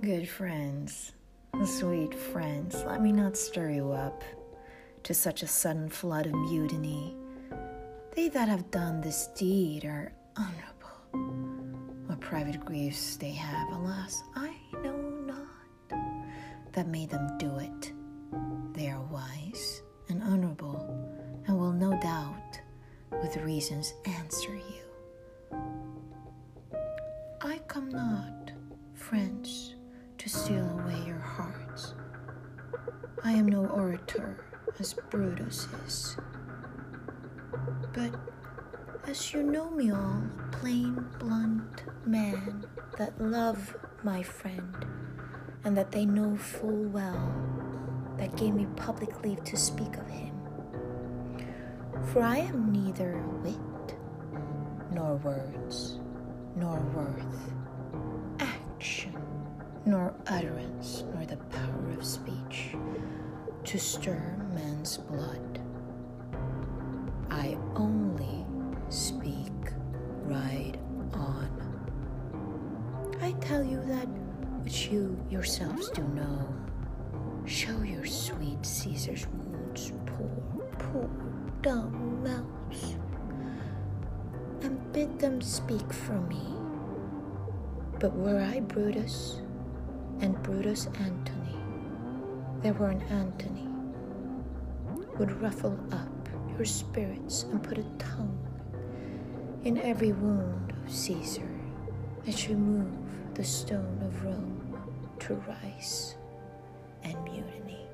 Good friends, sweet friends, let me not stir you up to such a sudden flood of mutiny. They that have done this deed are honorable. What private griefs they have, alas, I know not. That made them do it. They are wise and honorable, and will no doubt, with reasons, answer you. I come not, steal away your hearts. I am no orator as Brutus is. But as you know me all, a plain, blunt man that love my friend, and that they know full well, that gave me public leave to speak of him. For I am neither wit, nor words, nor worth, nor utterance, nor the power of speech to stir man's blood. I only speak right on. I tell you that which you yourselves do know. Show your sweet Caesar's wounds, poor, poor, dumb mouths, and bid them speak for me. But were I Brutus, and Brutus Antony, there were an Antony, would ruffle up your spirits and put a tongue in every wound of Caesar that should move the stone of Rome to rise and mutiny.